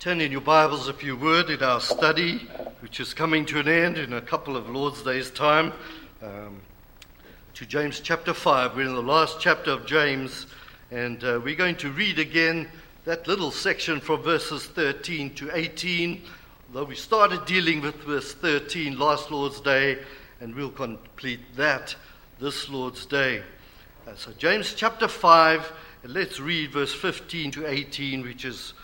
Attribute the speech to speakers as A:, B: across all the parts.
A: Turn in your Bibles, if you would, in our study, which is coming to an end in a couple of Lord's Days' time, um, to James chapter 5. We're in the last chapter of James, and uh, we're going to read again that little section from verses 13 to 18. Though we started dealing with verse 13 last Lord's Day, and we'll complete that this Lord's Day. Uh, so, James chapter 5, and let's read verse 15 to 18, which is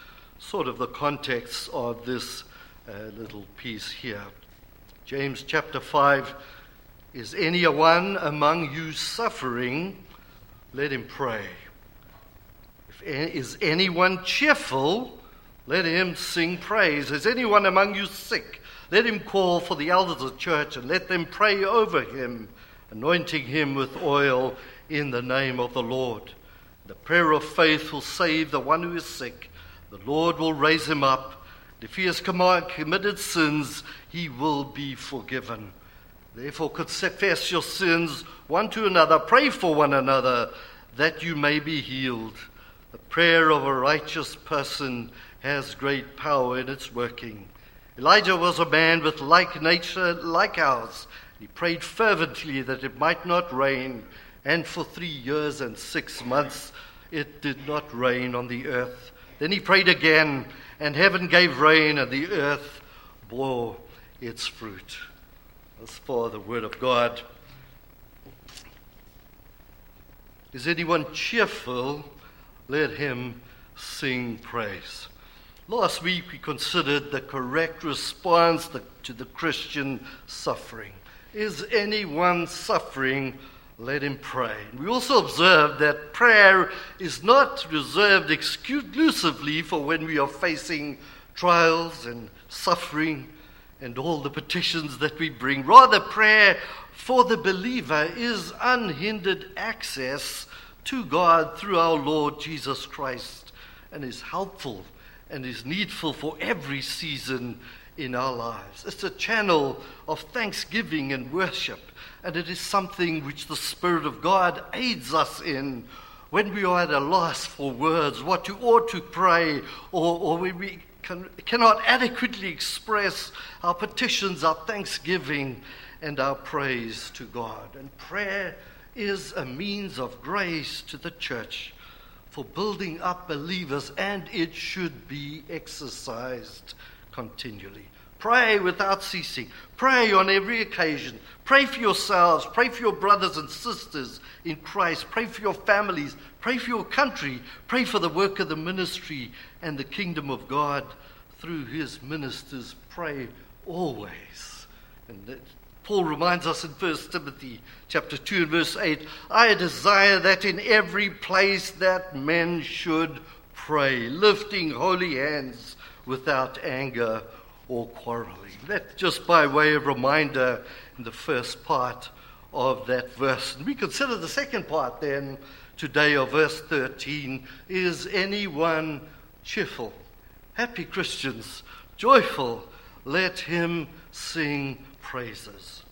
A: sort of the context of this uh, little piece here. James chapter 5 Is anyone among you suffering? Let him pray. If, is anyone cheerful? Let him sing praise. Is anyone among you sick? Let him call for the elders of the church and let them pray over him, anointing him with oil in the name of the Lord. The prayer of faith will save the one who is sick the Lord will raise him up. If he has committed sins, he will be forgiven. Therefore, confess your sins one to another, pray for one another, that you may be healed. The prayer of a righteous person has great power in its working. Elijah was a man with like nature like ours. He prayed fervently that it might not rain, and for three years and six months it did not rain on the earth. Then he prayed again, and heaven gave rain, and the earth bore its fruit. As for the word of God. Is anyone cheerful? Let him sing praise. Last week we considered the correct response to the Christian suffering. Is anyone suffering? Let him pray. We also observe that prayer is not reserved exclusively for when we are facing trials and suffering and all the petitions that we bring. Rather, prayer for the believer is unhindered access to God through our Lord Jesus Christ and is helpful and is needful for every season in our lives. It's a channel of thanksgiving and worship and it is something which the Spirit of God aids us in when we are at a loss for words, what you ought to pray, or, or when we can, cannot adequately express our petitions, our thanksgiving, and our praise to God. And prayer is a means of grace to the church for building up believers, and it should be exercised continually. Pray without ceasing. Pray on every occasion. Pray for yourselves. Pray for your brothers and sisters in Christ. Pray for your families. Pray for your country. Pray for the work of the ministry and the kingdom of God through his ministers. Pray always. And Paul reminds us in 1 Timothy chapter 2 and verse 8, I desire that in every place that men should pray, lifting holy hands without anger or quarreling. That just by way of reminder in the first part of that verse. And we consider the second part then today of verse 13 is anyone cheerful? Happy Christians, joyful, let him sing praises.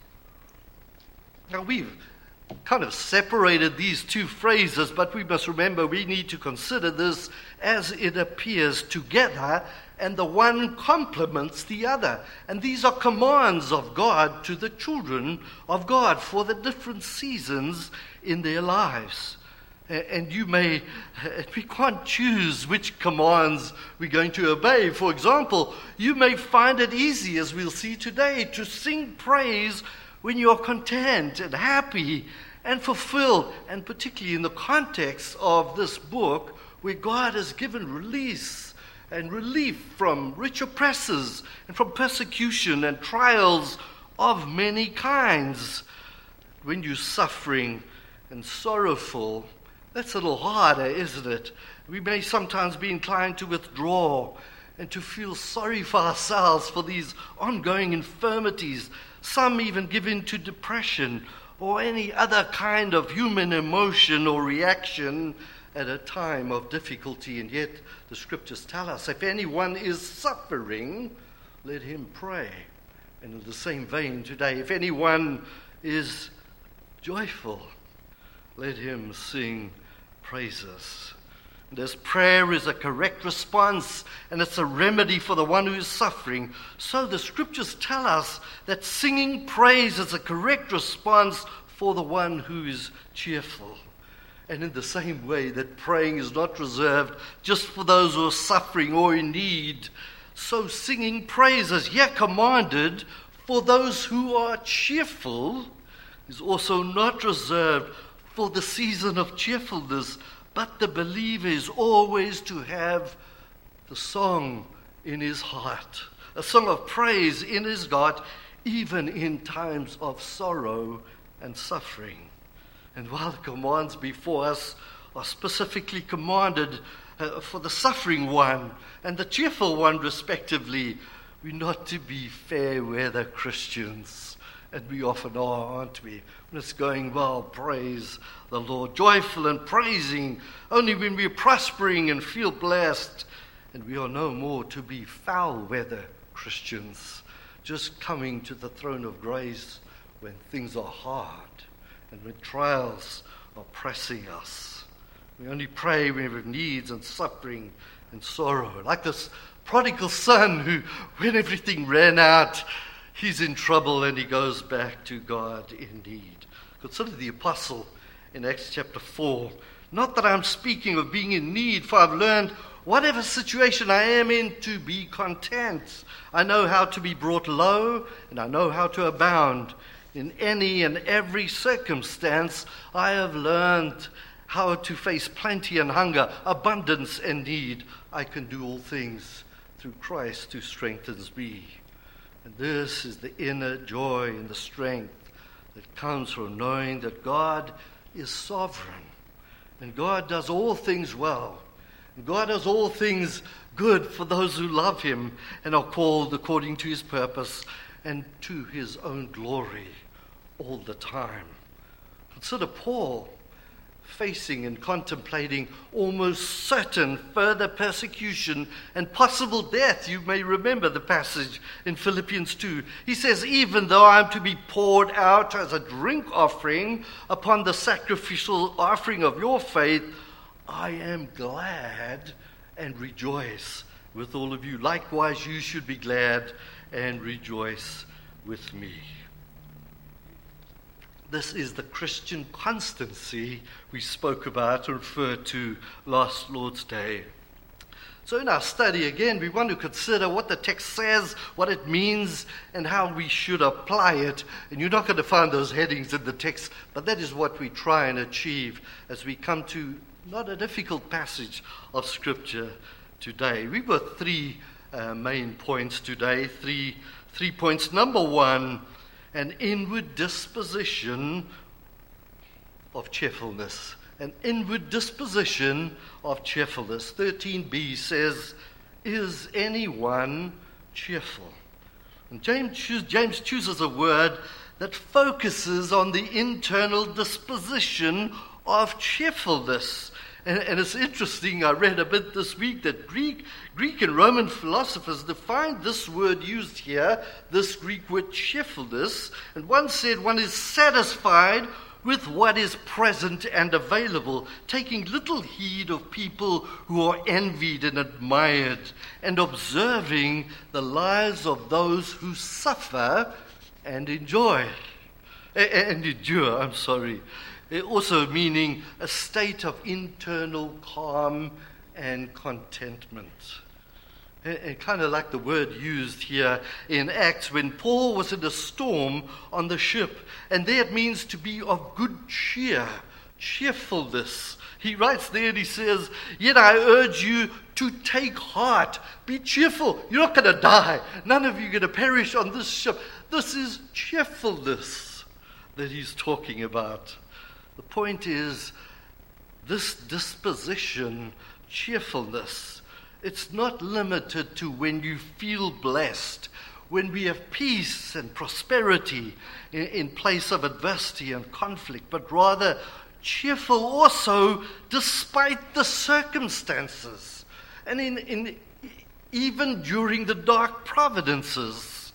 A: Now we've kind of separated these two phrases, but we must remember we need to consider this as it appears together and the one complements the other. And these are commands of God to the children of God for the different seasons in their lives. And you may, we can't choose which commands we're going to obey. For example, you may find it easy, as we'll see today, to sing praise when you're content and happy and fulfilled, and particularly in the context of this book where God has given release and relief from rich oppressors and from persecution and trials of many kinds. When you're suffering and sorrowful, that's a little harder, isn't it? We may sometimes be inclined to withdraw and to feel sorry for ourselves for these ongoing infirmities. Some even give in to depression or any other kind of human emotion or reaction at a time of difficulty, and yet the scriptures tell us if anyone is suffering, let him pray. And in the same vein today, if anyone is joyful, let him sing praises. As prayer is a correct response and it's a remedy for the one who is suffering, so the scriptures tell us that singing praise is a correct response for the one who is cheerful. And in the same way that praying is not reserved just for those who are suffering or in need, so singing praise is yet commanded for those who are cheerful is also not reserved for the season of cheerfulness, but the believer is always to have the song in his heart, a song of praise in his heart, even in times of sorrow and suffering. And while the commands before us are specifically commanded uh, for the suffering one and the cheerful one, respectively, we're not to be fair weather Christians. And we often are, aren't we? When it's going well, praise the Lord. Joyful and praising only when we're prospering and feel blessed. And we are no more to be foul weather Christians, just coming to the throne of grace when things are hard and when trials are pressing us. We only pray when we have needs and suffering and sorrow. Like this prodigal son who, when everything ran out, he's in trouble and he goes back to God in need. Consider the apostle in Acts chapter 4. Not that I'm speaking of being in need, for I've learned whatever situation I am in to be content. I know how to be brought low, and I know how to abound. In any and every circumstance, I have learned how to face plenty and hunger, abundance and need. I can do all things through Christ who strengthens me. And this is the inner joy and the strength that comes from knowing that God is sovereign and God does all things well. And God does all things good for those who love Him and are called according to His purpose and to His own glory all the time. Consider Paul facing and contemplating almost certain further persecution and possible death. You may remember the passage in Philippians 2. He says, Even though I'm to be poured out as a drink offering upon the sacrificial offering of your faith, I am glad and rejoice with all of you. Likewise, you should be glad and rejoice with me. This is the Christian constancy we spoke about or referred to last Lord's Day. So, in our study again, we want to consider what the text says, what it means, and how we should apply it. And you're not going to find those headings in the text, but that is what we try and achieve as we come to not a difficult passage of Scripture today. We've got three uh, main points today, three, three points. Number one, an inward disposition of cheerfulness. An inward disposition of cheerfulness. 13b says, Is anyone cheerful? And James, James chooses a word that focuses on the internal disposition of cheerfulness. And, and, it's interesting, I read a bit this week that Greek, Greek and Roman philosophers defined this word used here, this Greek word cheerfulness, and one said one is satisfied with what is present and available, taking little heed of people who are envied and admired, and observing the lives of those who suffer and enjoy. And endure, I'm sorry also meaning a state of internal calm and contentment. And kind of like the word used here in Acts when Paul was in a storm on the ship, and there it means to be of good cheer, cheerfulness. He writes there and he says, Yet I urge you to take heart, be cheerful. You're not going to die. None of you are going to perish on this ship. This is cheerfulness that he's talking about. The point is, this disposition, cheerfulness, it's not limited to when you feel blessed, when we have peace and prosperity in, in place of adversity and conflict, but rather cheerful also despite the circumstances and in, in, even during the dark providences.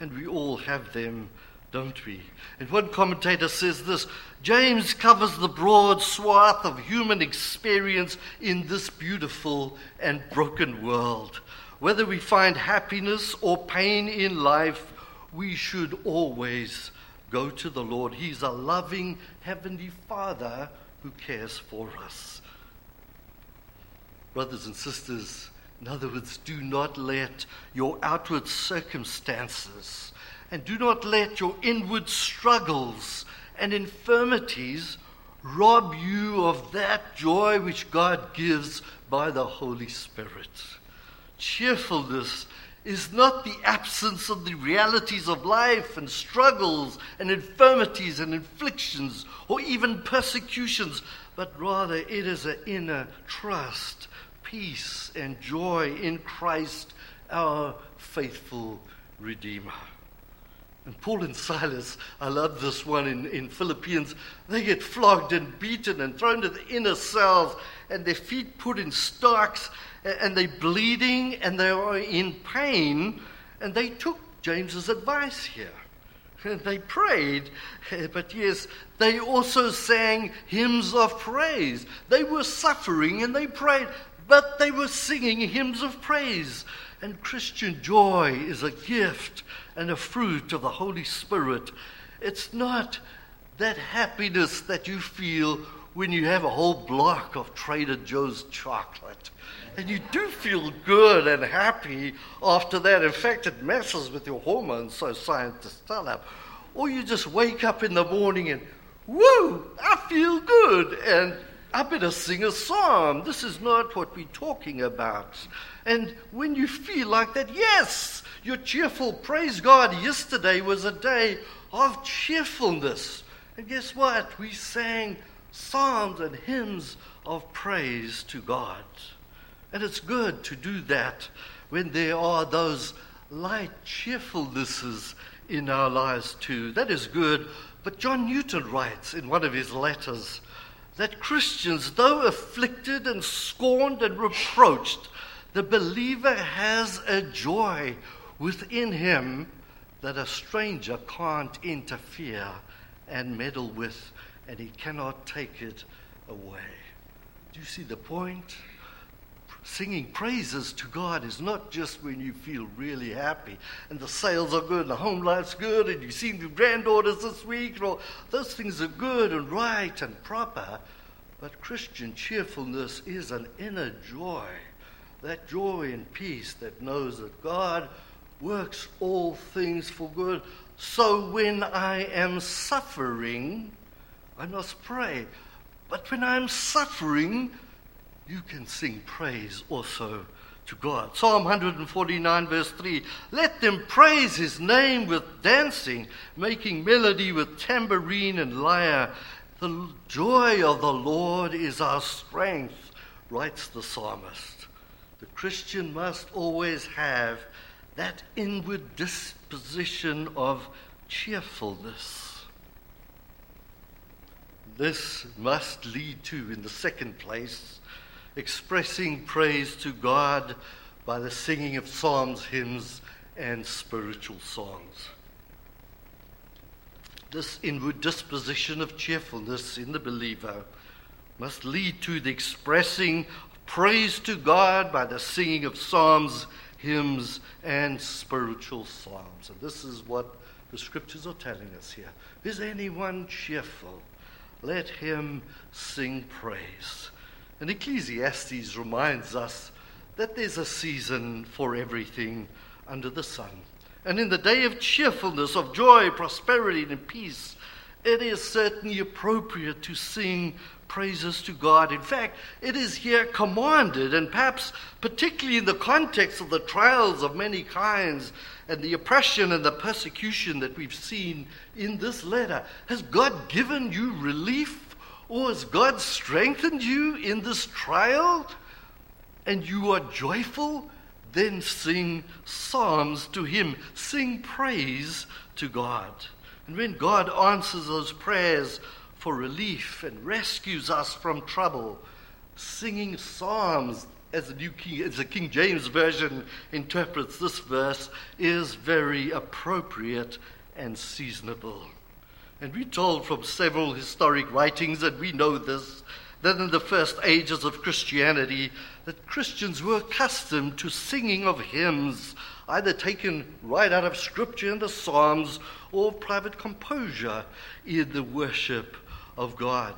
A: And we all have them don't we? And one commentator says this James covers the broad swath of human experience in this beautiful and broken world. Whether we find happiness or pain in life, we should always go to the Lord. He's a loving Heavenly Father who cares for us. Brothers and sisters, in other words, do not let your outward circumstances and do not let your inward struggles and infirmities rob you of that joy which God gives by the Holy Spirit. Cheerfulness is not the absence of the realities of life and struggles and infirmities and afflictions or even persecutions, but rather it is an inner trust, peace, and joy in Christ, our faithful Redeemer. And Paul and Silas, I love this one in, in Philippians, they get flogged and beaten and thrown to the inner cells, and their feet put in stocks, and they're bleeding and they are in pain. And they took James's advice here. And they prayed, but yes, they also sang hymns of praise. They were suffering and they prayed, but they were singing hymns of praise. And Christian joy is a gift and a fruit of the Holy Spirit. It's not that happiness that you feel when you have a whole block of Trader Joe's chocolate. And you do feel good and happy after that. In fact, it messes with your hormones, so scientists tell us. Or you just wake up in the morning and, woo, I feel good. And I better sing a psalm. This is not what we're talking about. And when you feel like that, yes, you're cheerful. Praise God. Yesterday was a day of cheerfulness. And guess what? We sang psalms and hymns of praise to God. And it's good to do that when there are those light cheerfulnesses in our lives too. That is good. But John Newton writes in one of his letters that Christians, though afflicted and scorned and reproached, the believer has a joy within him that a stranger can't interfere and meddle with, and he cannot take it away. Do you see the point? Singing praises to God is not just when you feel really happy and the sales are good and the home life's good and you've seen your granddaughters this week. Well, those things are good and right and proper. But Christian cheerfulness is an inner joy, that joy and peace that knows that God works all things for good. So when I am suffering, I must pray. But when I'm suffering, you can sing praise also to God. Psalm 149, verse 3 Let them praise his name with dancing, making melody with tambourine and lyre. The joy of the Lord is our strength, writes the psalmist. The Christian must always have that inward disposition of cheerfulness. This must lead to, in the second place, expressing praise to God by the singing of psalms, hymns, and spiritual songs. This inward disposition of cheerfulness in the believer must lead to the expressing praise to God by the singing of psalms, hymns, and spiritual psalms. And this is what the scriptures are telling us here. Is anyone cheerful? Let him sing praise. And Ecclesiastes reminds us that there's a season for everything under the sun. And in the day of cheerfulness, of joy, prosperity, and peace, it is certainly appropriate to sing praises to God. In fact, it is here commanded, and perhaps particularly in the context of the trials of many kinds and the oppression and the persecution that we've seen in this letter. Has God given you relief or has God strengthened you in this trial and you are joyful? Then sing psalms to Him, sing praise to God. And when God answers those prayers for relief and rescues us from trouble, singing psalms, as the King, as the King James Version interprets this verse, is very appropriate and seasonable. And we're told from several historic writings, and we know this, that in the first ages of Christianity, that Christians were accustomed to singing of hymns, either taken right out of Scripture and the Psalms or private composure in the worship of God.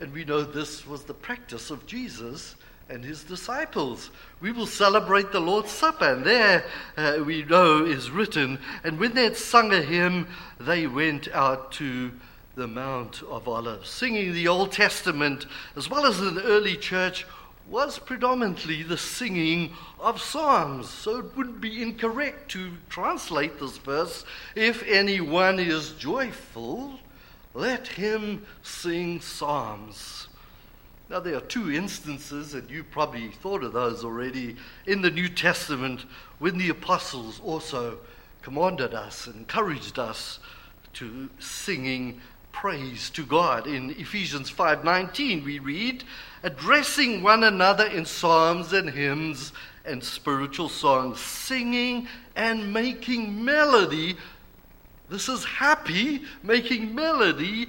A: And we know this was the practice of Jesus and his disciples. We will celebrate the Lord's Supper, and there uh, we know is written, and when they had sung a hymn, they went out to the Mount of Olives. Singing the Old Testament, as well as in the early church, was predominantly the singing of psalms. So it wouldn't be incorrect to translate this verse if anyone is joyful, let him sing psalms. Now, there are two instances, and you probably thought of those already, in the New Testament when the apostles also commanded us, encouraged us to singing praise to God. In Ephesians 5:19 we read, addressing one another in psalms and hymns and spiritual songs, singing and making melody. This is happy, making melody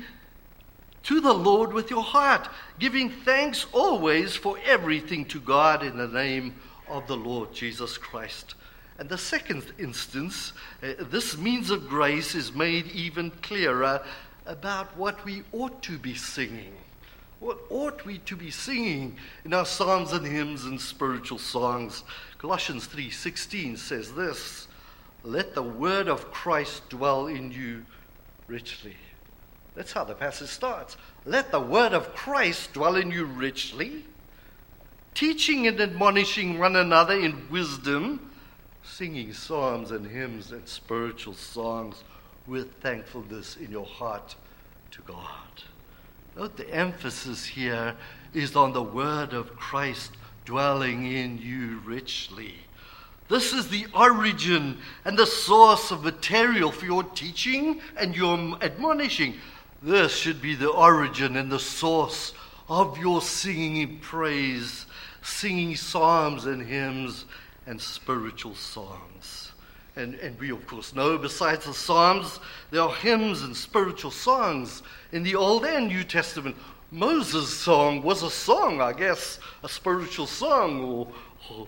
A: to the Lord with your heart, giving thanks always for everything to God in the name of the Lord Jesus Christ. And the second instance, uh, this means of grace is made even clearer about what we ought to be singing. What ought we to be singing in our psalms and hymns and spiritual songs? Colossians 3:16 says this, "Let the word of Christ dwell in you richly." That's how the passage starts. Let the word of Christ dwell in you richly, teaching and admonishing one another in wisdom, singing psalms and hymns and spiritual songs with thankfulness in your heart to God. Note the emphasis here is on the word of Christ dwelling in you richly. This is the origin and the source of material for your teaching and your admonishing. This should be the origin and the source of your singing in praise, singing psalms and hymns and spiritual songs. And, and we, of course, know besides the psalms, there are hymns and spiritual songs in the Old and New Testament. Moses' song was a song, I guess, a spiritual song, or, or,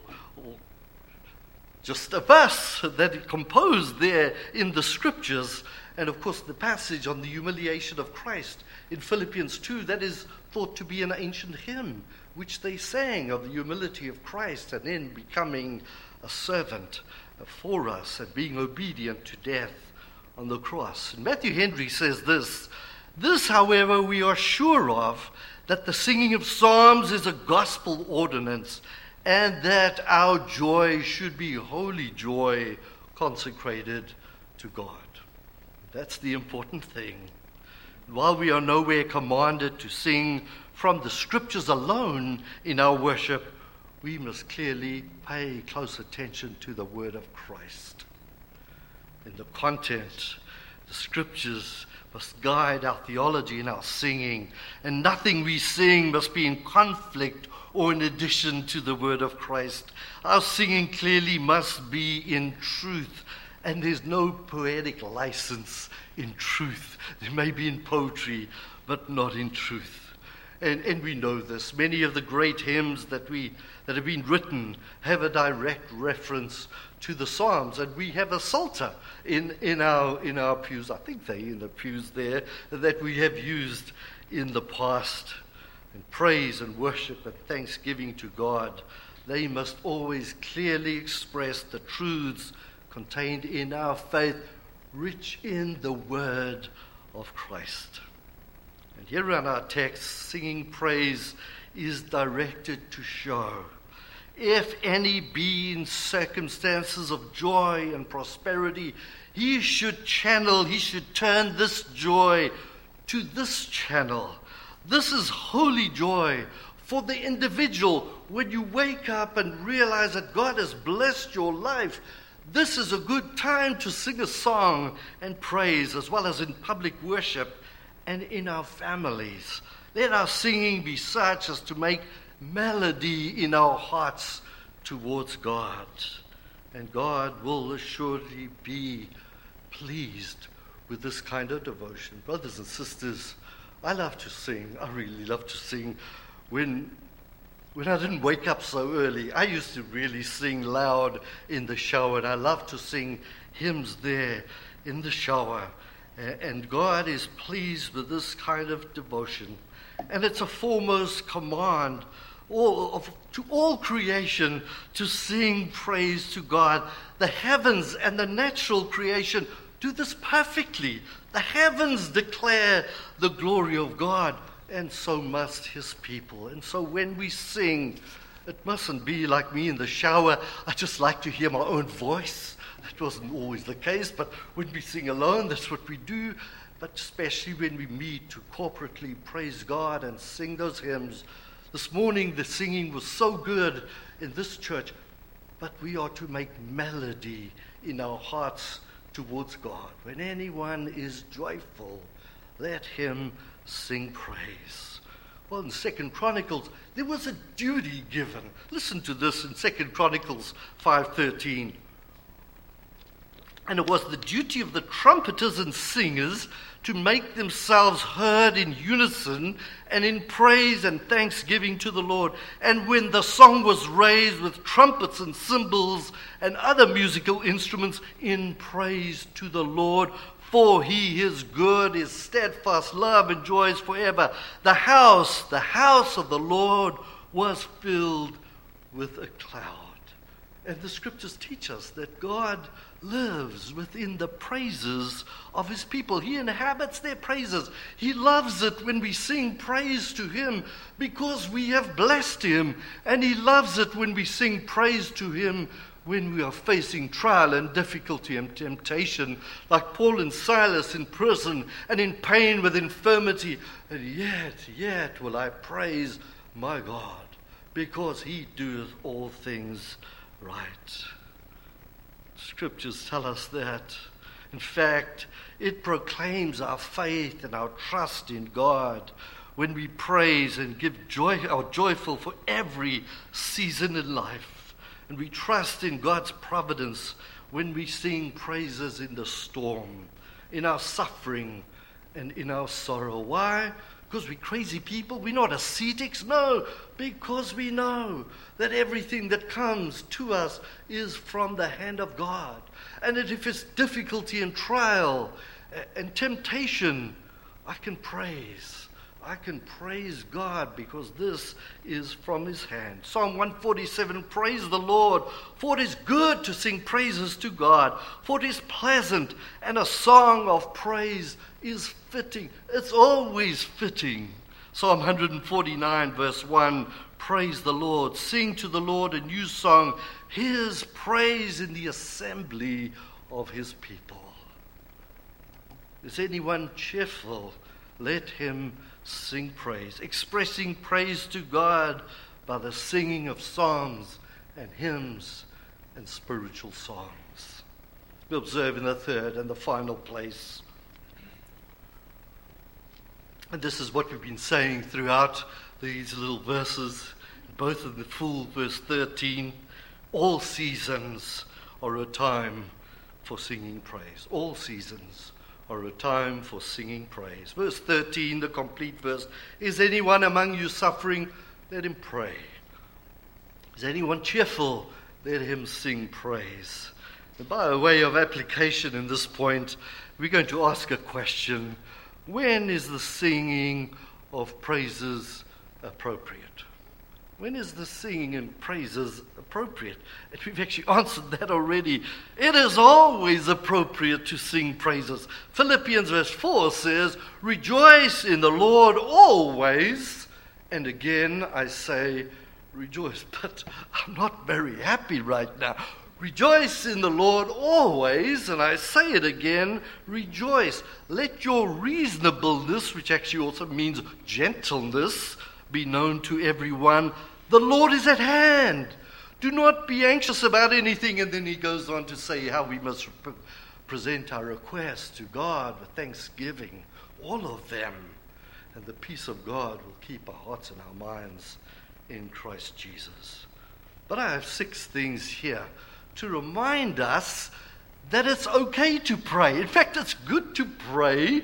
A: just a verse that composed there in the scriptures and of course, the passage on the humiliation of Christ in Philippians 2, that is thought to be an ancient hymn which they sang of the humility of Christ and in becoming a servant for us and being obedient to death on the cross. And Matthew Henry says this This, however, we are sure of that the singing of psalms is a gospel ordinance and that our joy should be holy joy consecrated to God. That's the important thing. While we are nowhere commanded to sing from the scriptures alone in our worship, we must clearly pay close attention to the word of Christ. In the content, the scriptures must guide our theology and our singing, and nothing we sing must be in conflict or in addition to the word of Christ. Our singing clearly must be in truth and there's no poetic license in truth. There may be in poetry, but not in truth. And, and we know this. Many of the great hymns that, we, that have been written have a direct reference to the Psalms. And we have a Psalter in, in, our, in our pews. I think they're in the pews there that we have used in the past. And praise and worship and thanksgiving to God, they must always clearly express the truths contained in our faith, rich in the word of Christ. And here in our text, singing praise is directed to show if any be in circumstances of joy and prosperity, he should channel, he should turn this joy to this channel. This is holy joy for the individual when you wake up and realize that God has blessed your life this is a good time to sing a song and praise, as well as in public worship and in our families. Let our singing be such as to make melody in our hearts towards God. And God will assuredly be pleased with this kind of devotion. Brothers and sisters, I love to sing. I really love to sing. When, when I didn't wake up so early, I used to really sing loud in the shower, and I love to sing hymns there in the shower. And God is pleased with this kind of devotion. And it's a foremost command all of, to all creation to sing praise to God. The heavens and the natural creation do this perfectly. The heavens declare the glory of God, and so must his people. And so when we sing, it mustn't be like me in the shower. I just like to hear my own voice. That wasn't always the case, but when we sing alone, that's what we do. But especially when we meet to corporately praise God and sing those hymns. This morning, the singing was so good in this church, but we are to make melody in our hearts towards God. When anyone is joyful, let him sing praise. Well, in Second Chronicles, there was a duty given. Listen to this in Second Chronicles 5:13. And it was the duty of the trumpeters and singers to make themselves heard in unison and in praise and thanksgiving to the Lord. And when the song was raised with trumpets and cymbals and other musical instruments in praise to the Lord, for he is good, his steadfast love endures forever. The house, the house of the Lord was filled with a cloud. And the scriptures teach us that God lives within the praises of his people. He inhabits their praises. He loves it when we sing praise to him because we have blessed him. And he loves it when we sing praise to him when we are facing trial and difficulty and temptation, like Paul and Silas in prison and in pain with infirmity. And yet, yet will I praise my God because he doeth all things right. Scriptures tell us that. In fact, it proclaims our faith and our trust in God when we praise and give joy, are joyful for every season in life. And we trust in God's providence when we sing praises in the storm, in our suffering, and in our sorrow. Why? Because we're crazy people. We're not ascetics. No, because we know that everything that comes to us is from the hand of God. And that if it's difficulty and trial and temptation, I can praise. I can praise God because this is from his hand. Psalm 147 Praise the Lord, for it is good to sing praises to God, for it is pleasant, and a song of praise is fitting. It's always fitting. Psalm 149, verse 1 Praise the Lord, sing to the Lord a new song, his praise in the assembly of his people. Is anyone cheerful? Let him sing praise, expressing praise to God by the singing of psalms and hymns and spiritual songs. We observe in the third and the final place. And this is what we've been saying throughout these little verses, both in the full verse 13. All seasons are a time for singing praise. All seasons or a time for singing praise. Verse 13, the complete verse Is anyone among you suffering? Let him pray. Is anyone cheerful? Let him sing praise. And by way of application in this point, we're going to ask a question When is the singing of praises appropriate? When is the singing and praises appropriate? And we've actually answered that already. It is always appropriate to sing praises. Philippians verse 4 says, Rejoice in the Lord always. And again, I say, rejoice. But I'm not very happy right now. Rejoice in the Lord always, and I say it again, rejoice. Let your reasonableness, which actually also means gentleness, be known to everyone. The Lord is at hand. Do not be anxious about anything. And then he goes on to say how we must pre- present our requests to God with thanksgiving, all of them. And the peace of God will keep our hearts and our minds in Christ Jesus. But I have six things here to remind us that it's okay to pray. In fact, it's good to pray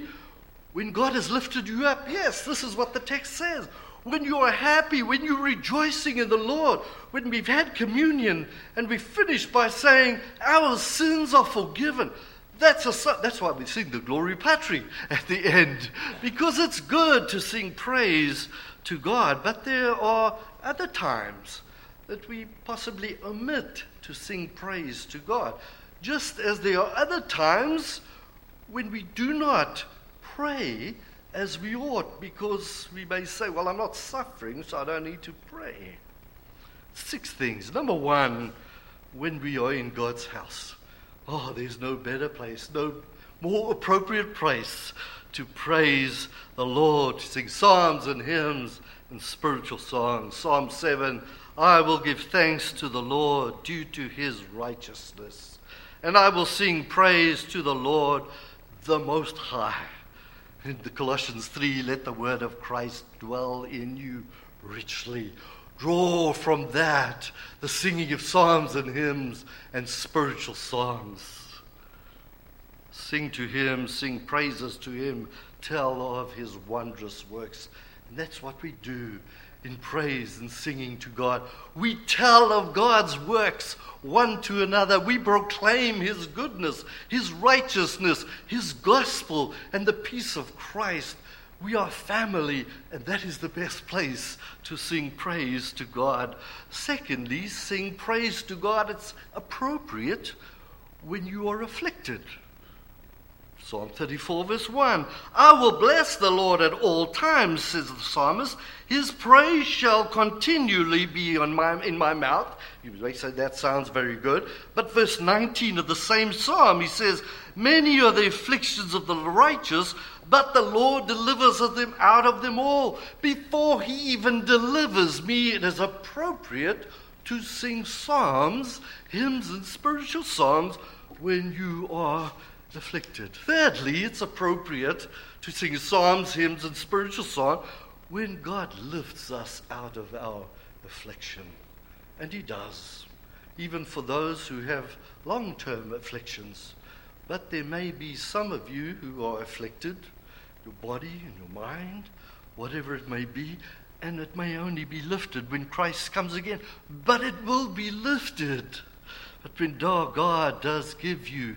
A: when God has lifted you up. Yes, this is what the text says. When you are happy, when you're rejoicing in the Lord, when we've had communion and we finish by saying, Our sins are forgiven. That's, a, that's why we sing the Gloria Patri at the end, because it's good to sing praise to God. But there are other times that we possibly omit to sing praise to God, just as there are other times when we do not pray as we ought because we may say, Well, I'm not suffering, so I don't need to pray. Six things. Number one, when we are in God's house. Oh, there's no better place, no more appropriate place to praise the Lord, to sing psalms and hymns and spiritual songs. Psalm 7 I will give thanks to the Lord due to his righteousness, and I will sing praise to the Lord the Most High. In the Colossians 3, let the word of Christ dwell in you richly. Draw from that the singing of psalms and hymns and spiritual songs. Sing to him, sing praises to him, tell of his wondrous works. And that's what we do in praise and singing to God. We tell of God's works one to another. We proclaim his goodness, his righteousness, his gospel, and the peace of Christ we are family, and that is the best place to sing praise to God. Secondly, sing praise to God. It's appropriate when you are afflicted. Psalm 34, verse 1. I will bless the Lord at all times, says the psalmist. His praise shall continually be on my, in my mouth. You may say that sounds very good. But verse 19 of the same psalm, he says, Many are the afflictions of the righteous, but the Lord delivers them out of them all. Before he even delivers me, it is appropriate to sing psalms, hymns, and spiritual songs when you are afflicted. Thirdly, it's appropriate to sing psalms, hymns, and spiritual song when God lifts us out of our affliction. And He does, even for those who have long term afflictions. But there may be some of you who are afflicted, your body and your mind, whatever it may be, and it may only be lifted when Christ comes again. But it will be lifted. But when God does give you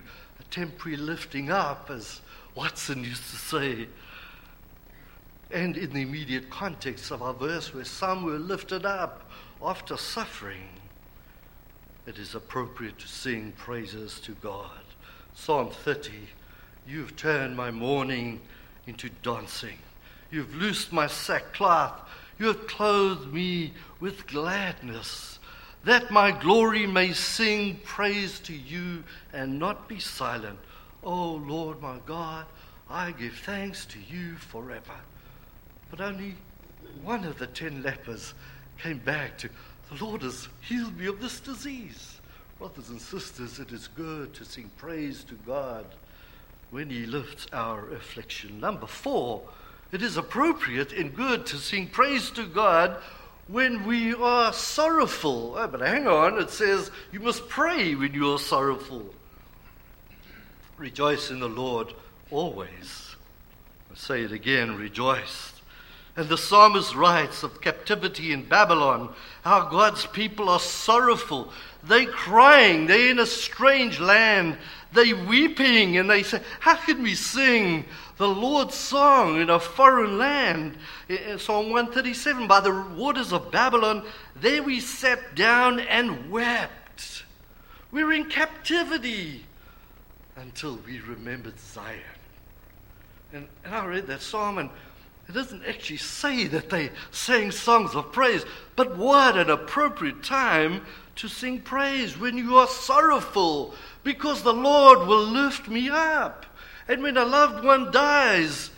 A: temporary lifting up, as Watson used to say, and in the immediate context of our verse, where some were lifted up after suffering, it is appropriate to sing praises to God. Psalm 30 You've turned my mourning into dancing. You've loosed my sackcloth. You have clothed me with gladness, that my glory may sing praise to you and not be silent. O oh, Lord my God, I give thanks to you forever. But only one of the ten lepers came back to, the Lord has healed me of this disease. Brothers and sisters, it is good to sing praise to God when He lifts our affliction. Number four, it is appropriate and good to sing praise to God when we are sorrowful. Oh, but hang on, it says you must pray when you are sorrowful. Rejoice in the Lord always. I say it again, rejoice. And the psalmist writes of captivity in Babylon, how God's people are sorrowful. They're crying, they're in a strange land, they weeping, and they say, How can we sing the Lord's song in a foreign land? In Psalm 137, by the waters of Babylon, there we sat down and wept. We were in captivity until we remembered Zion. And, and I read that psalm and it doesn't actually say that they sang songs of praise, but what an appropriate time to sing praise when you are sorrowful, because the Lord will lift me up. And when a loved one dies,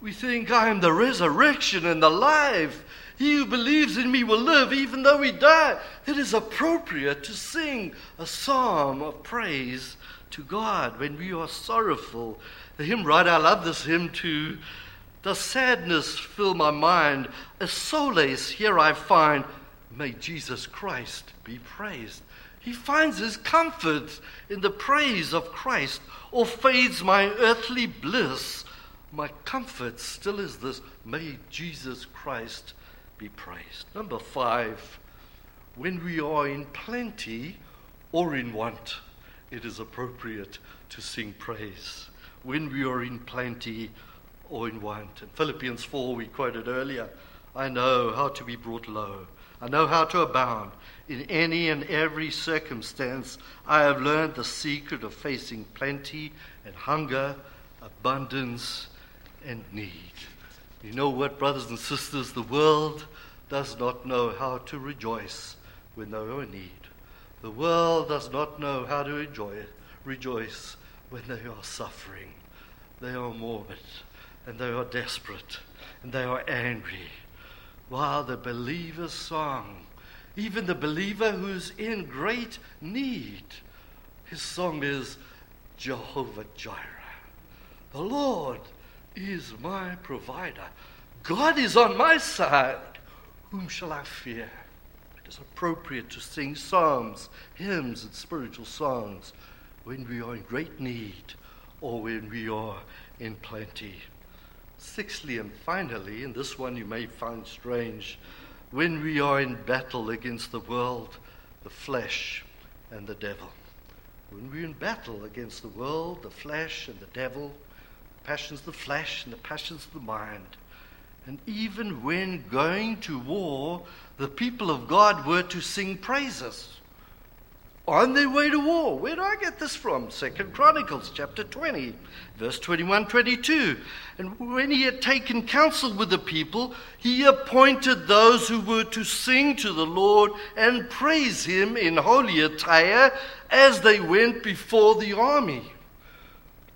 A: we think, I am the resurrection and the life. He who believes in me will live even though he die. It is appropriate to sing a psalm of praise to God when we are sorrowful. The hymn writer, I love this hymn too. Does sadness fill my mind? A solace here I find. May Jesus Christ be praised. He finds his comfort in the praise of Christ, or fades my earthly bliss. My comfort still is this may Jesus Christ be praised. Number five, when we are in plenty or in want, it is appropriate to sing praise. When we are in plenty or in want. In Philippians 4, we quoted earlier, I know how to be brought low. I know how to abound. In any and every circumstance, I have learned the secret of facing plenty and hunger, abundance and need. You know what, brothers and sisters? The world does not know how to rejoice when they are in need. The world does not know how to enjoy, rejoice when they are suffering. They are morbid and they are desperate and they are angry. While the believer's song, even the believer who's in great need, his song is Jehovah Jireh. The Lord is my provider. God is on my side. Whom shall I fear? It is appropriate to sing psalms, hymns, and spiritual songs when we are in great need or when we are in plenty. Sixthly and finally, and this one you may find strange, when we are in battle against the world, the flesh, and the devil. When we're in battle against the world, the flesh, and the devil, passions of the flesh and the passions of the mind, and even when going to war, the people of God were to sing praises on their way to war. Where do I get this from? Second Chronicles chapter 20, verse 21 22. And when he had taken counsel with the people, he appointed those who were to sing to the Lord and praise him in holy attire as they went before the army.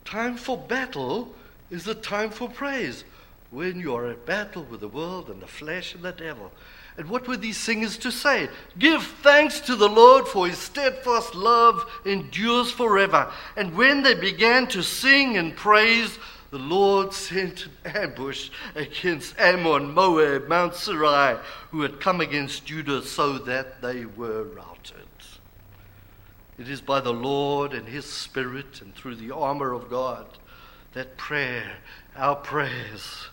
A: Time for battle is a time for praise. When you are at battle with the world and the flesh and the devil, and what were these singers to say? Give thanks to the Lord, for his steadfast love endures forever. And when they began to sing and praise, the Lord sent an ambush against Ammon, Moab, Mount Seir, who had come against Judah, so that they were routed. It is by the Lord and his Spirit and through the armor of God that prayer, our prayers,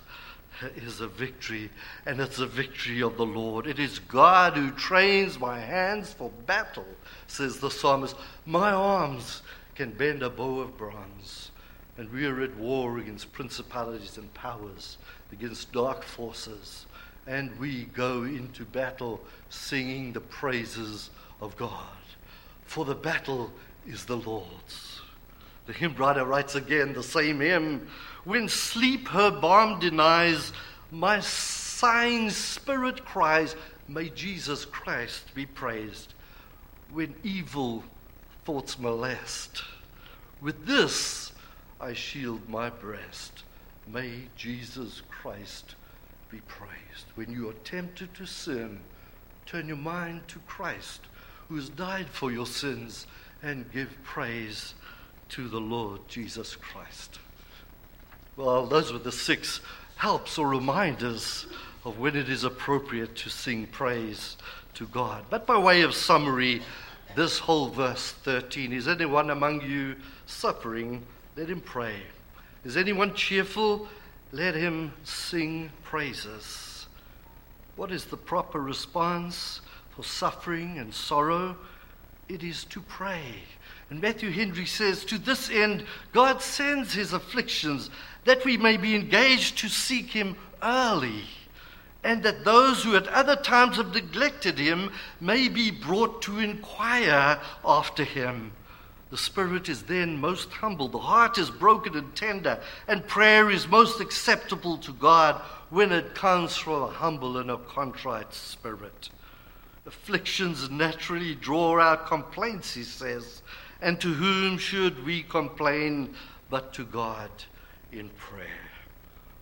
A: is a victory, and it's a victory of the Lord. It is God who trains my hands for battle, says the psalmist. My arms can bend a bow of bronze, and we are at war against principalities and powers, against dark forces, and we go into battle singing the praises of God. For the battle is the Lord's. The hymn writer writes again the same hymn when sleep her balm denies, my sighing spirit cries, May Jesus Christ be praised. When evil thoughts molest, with this I shield my breast. May Jesus Christ be praised. When you are tempted to sin, turn your mind to Christ, who has died for your sins, and give praise to the Lord Jesus Christ. Well, those were the six helps or reminders of when it is appropriate to sing praise to God. But by way of summary, this whole verse 13 is anyone among you suffering? Let him pray. Is anyone cheerful? Let him sing praises. What is the proper response for suffering and sorrow? It is to pray. And Matthew Henry says, To this end, God sends his afflictions that we may be engaged to seek him early, and that those who at other times have neglected him may be brought to inquire after him. The spirit is then most humble, the heart is broken and tender, and prayer is most acceptable to God when it comes from a humble and a contrite spirit. Afflictions naturally draw out complaints, he says, and to whom should we complain but to God? in prayer.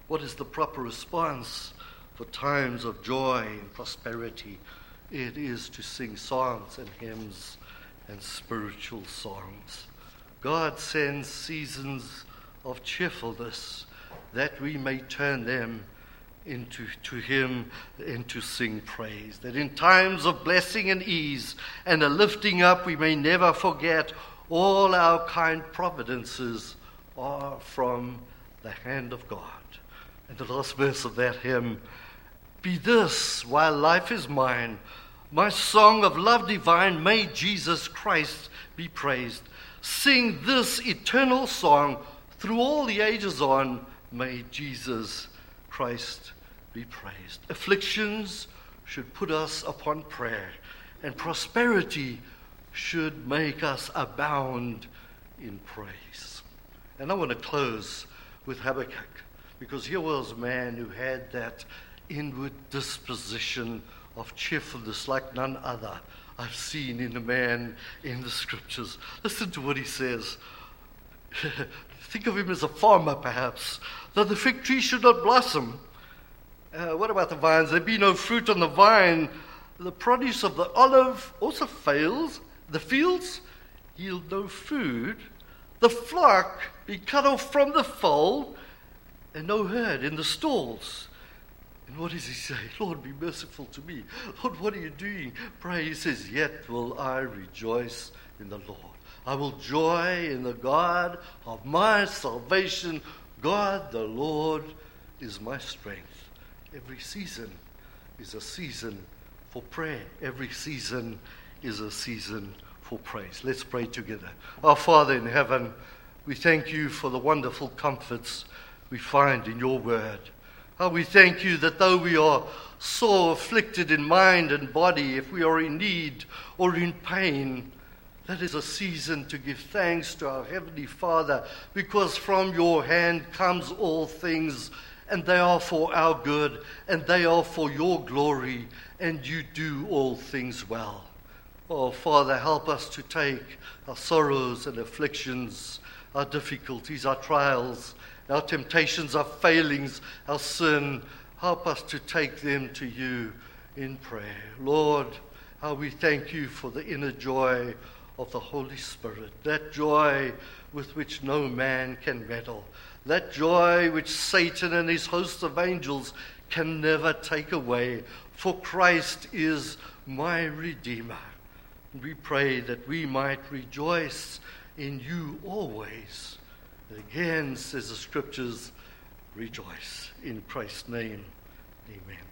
A: What is the proper response for times of joy and prosperity? It is to sing songs and hymns and spiritual songs. God sends seasons of cheerfulness that we may turn them into to him and to sing praise. That in times of blessing and ease and a lifting up, we may never forget all our kind providences are from the hand of God. And the last verse of that hymn Be this while life is mine, my song of love divine, may Jesus Christ be praised. Sing this eternal song through all the ages on, may Jesus Christ be praised. Afflictions should put us upon prayer, and prosperity should make us abound in praise. And I want to close with Habakkuk, because here was a man who had that inward disposition of cheerfulness like none other I've seen in a man in the scriptures. Listen to what he says. Think of him as a farmer, perhaps. Though the fig tree should not blossom, uh, what about the vines? There be no fruit on the vine. The produce of the olive also fails. The fields yield no food. The flock be cut off from the fold, and no herd in the stalls. And what does he say? Lord, be merciful to me. Lord, what are you doing? Pray. He says, Yet will I rejoice in the Lord. I will joy in the God of my salvation. God the Lord is my strength. Every season is a season for prayer. Every season is a season for praise. Let's pray together. Our Father in heaven, we thank you for the wonderful comforts we find in your word. How we thank you that though we are sore afflicted in mind and body, if we are in need or in pain, that is a season to give thanks to our Heavenly Father because from your hand comes all things and they are for our good, and they are for your glory, and you do all things well. Oh, Father, help us to take our sorrows and afflictions, our difficulties, our trials, our temptations, our failings, our sin. Help us to take them to you in prayer. Lord, how we thank you for the inner joy of the Holy Spirit, that joy with which no man can meddle that joy which Satan and his host of angels can never take away, for Christ is my Redeemer. We pray that we might rejoice in you always. And again, says the scriptures, rejoice in Christ's name. Amen.